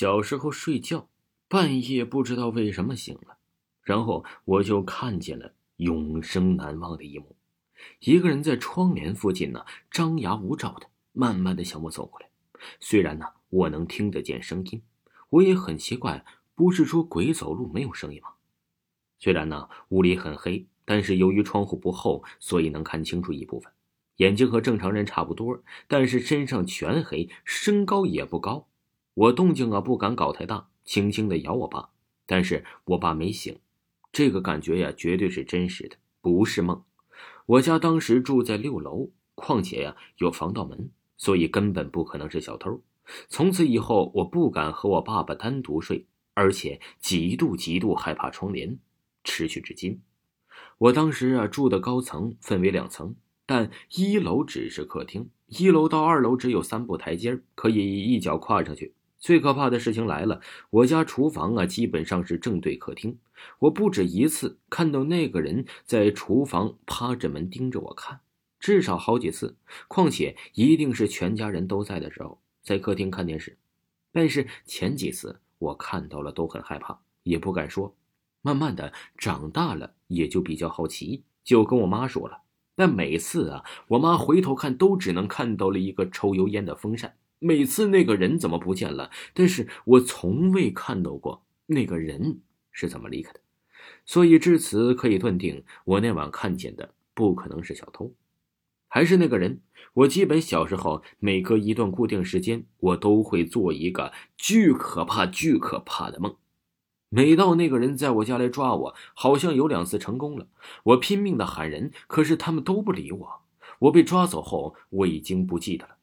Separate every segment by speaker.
Speaker 1: 小时候睡觉，半夜不知道为什么醒了，然后我就看见了永生难忘的一幕：一个人在窗帘附近呢，张牙舞爪的，慢慢的向我走过来。虽然呢，我能听得见声音，我也很奇怪，不是说鬼走路没有声音吗？虽然呢，屋里很黑，但是由于窗户不厚，所以能看清楚一部分。眼睛和正常人差不多，但是身上全黑，身高也不高。我动静啊不敢搞太大，轻轻的摇我爸，但是我爸没醒。这个感觉呀，绝对是真实的，不是梦。我家当时住在六楼，况且呀有防盗门，所以根本不可能是小偷。从此以后，我不敢和我爸爸单独睡，而且极度极度害怕窗帘，持续至今。我当时啊住的高层分为两层，但一楼只是客厅，一楼到二楼只有三步台阶，可以一脚跨上去。最可怕的事情来了，我家厨房啊，基本上是正对客厅。我不止一次看到那个人在厨房趴着门盯着我看，至少好几次。况且一定是全家人都在的时候，在客厅看电视。但是前几次我看到了都很害怕，也不敢说。慢慢的长大了，也就比较好奇，就跟我妈说了。但每次啊，我妈回头看，都只能看到了一个抽油烟的风扇。每次那个人怎么不见了？但是我从未看到过那个人是怎么离开的，所以至此可以断定，我那晚看见的不可能是小偷，还是那个人。我基本小时候每隔一段固定时间，我都会做一个巨可怕、巨可怕的梦。每到那个人在我家来抓我，好像有两次成功了，我拼命的喊人，可是他们都不理我。我被抓走后，我已经不记得了。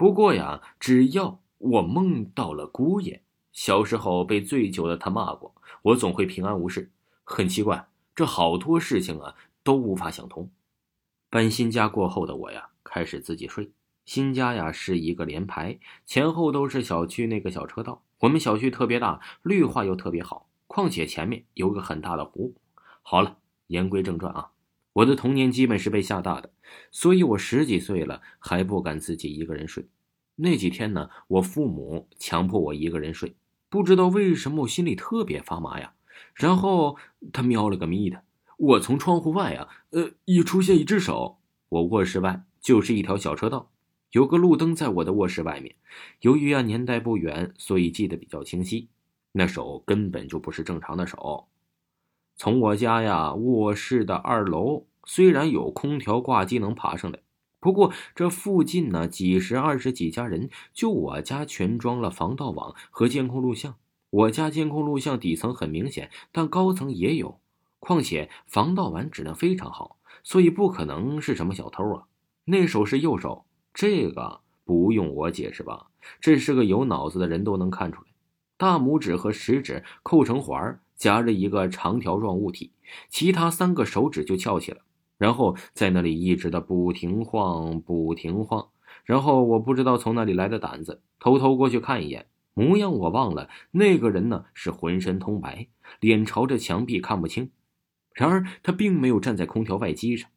Speaker 1: 不过呀，只要我梦到了姑爷，小时候被醉酒的他骂过，我总会平安无事。很奇怪，这好多事情啊都无法想通。搬新家过后的我呀，开始自己睡。新家呀是一个连排，前后都是小区那个小车道。我们小区特别大，绿化又特别好，况且前面有个很大的湖。好了，言归正传啊。我的童年基本是被吓大的，所以我十几岁了还不敢自己一个人睡。那几天呢，我父母强迫我一个人睡，不知道为什么我心里特别发麻呀。然后他瞄了个咪的，我从窗户外啊，呃，一出现一只手。我卧室外就是一条小车道，有个路灯在我的卧室外面。由于啊年代不远，所以记得比较清晰。那手根本就不是正常的手。从我家呀卧室的二楼，虽然有空调挂机能爬上来，不过这附近呢几十二十几家人，就我家全装了防盗网和监控录像。我家监控录像底层很明显，但高层也有。况且防盗网质量非常好，所以不可能是什么小偷啊。那手是右手，这个不用我解释吧？这是个有脑子的人都能看出来。大拇指和食指扣成环夹着一个长条状物体，其他三个手指就翘起了，然后在那里一直的不停晃，不停晃。然后我不知道从哪里来的胆子，偷偷过去看一眼，模样我忘了。那个人呢是浑身通白，脸朝着墙壁看不清。然而他并没有站在空调外机上，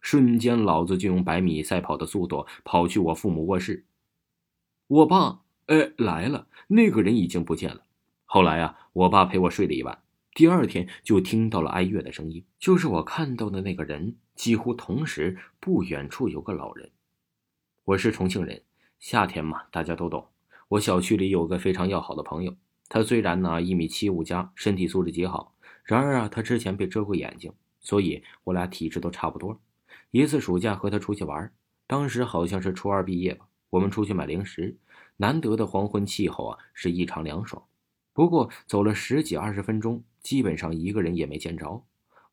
Speaker 1: 瞬间老子就用百米赛跑的速度跑去我父母卧室。我爸。哎，来了！那个人已经不见了。后来啊，我爸陪我睡了一晚，第二天就听到了哀乐的声音，就是我看到的那个人。几乎同时，不远处有个老人。我是重庆人，夏天嘛，大家都懂。我小区里有个非常要好的朋友，他虽然呢一米七五加，身体素质极好，然而啊，他之前被遮过眼睛，所以我俩体质都差不多。一次暑假和他出去玩，当时好像是初二毕业吧，我们出去买零食。难得的黄昏气候啊，是异常凉爽。不过走了十几二十分钟，基本上一个人也没见着。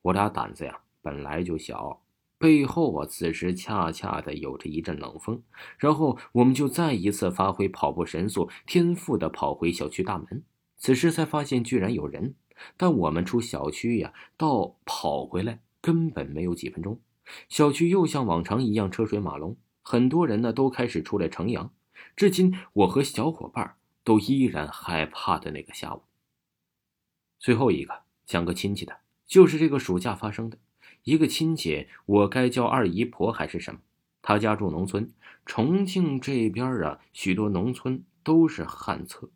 Speaker 1: 我俩胆子呀本来就小，背后啊此时恰恰的有着一阵冷风。然后我们就再一次发挥跑步神速，天赋的跑回小区大门。此时才发现居然有人，但我们出小区呀到跑回来根本没有几分钟。小区又像往常一样车水马龙，很多人呢都开始出来乘凉。至今，我和小伙伴都依然害怕的那个下午。最后一个讲个亲戚的，就是这个暑假发生的。一个亲戚，我该叫二姨婆还是什么？她家住农村，重庆这边啊，许多农村都是旱厕。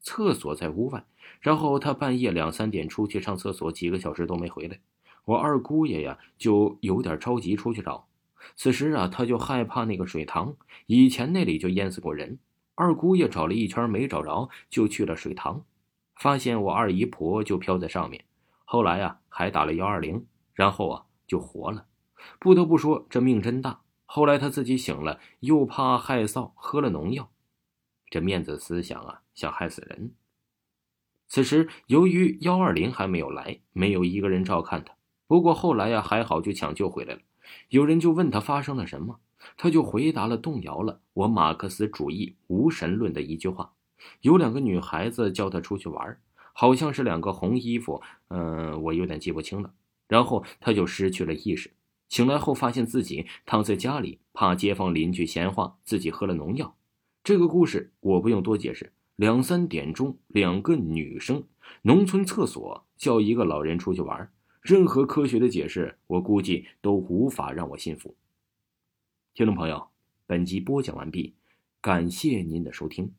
Speaker 1: 厕所在屋外。然后她半夜两三点出去上厕所，几个小时都没回来。我二姑爷呀就有点着急出去找。此时啊，他就害怕那个水塘，以前那里就淹死过人。二姑爷找了一圈没找着，就去了水塘，发现我二姨婆就漂在上面。后来呀，还打了幺二零，然后啊就活了。不得不说，这命真大。后来他自己醒了，又怕害臊，喝了农药。这面子思想啊，想害死人。此时由于幺二零还没有来，没有一个人照看他。不过后来呀，还好就抢救回来了。有人就问他发生了什么，他就回答了动摇了我马克思主义无神论的一句话：有两个女孩子叫他出去玩，好像是两个红衣服，嗯，我有点记不清了。然后他就失去了意识。醒来后，发现自己躺在家里，怕街坊邻居闲话，自己喝了农药。这个故事我不用多解释。两三点钟，两个女生，农村厕所叫一个老人出去玩，任何科学的解释，我估计都无法让我信服。听众朋友，本集播讲完毕，感谢您的收听。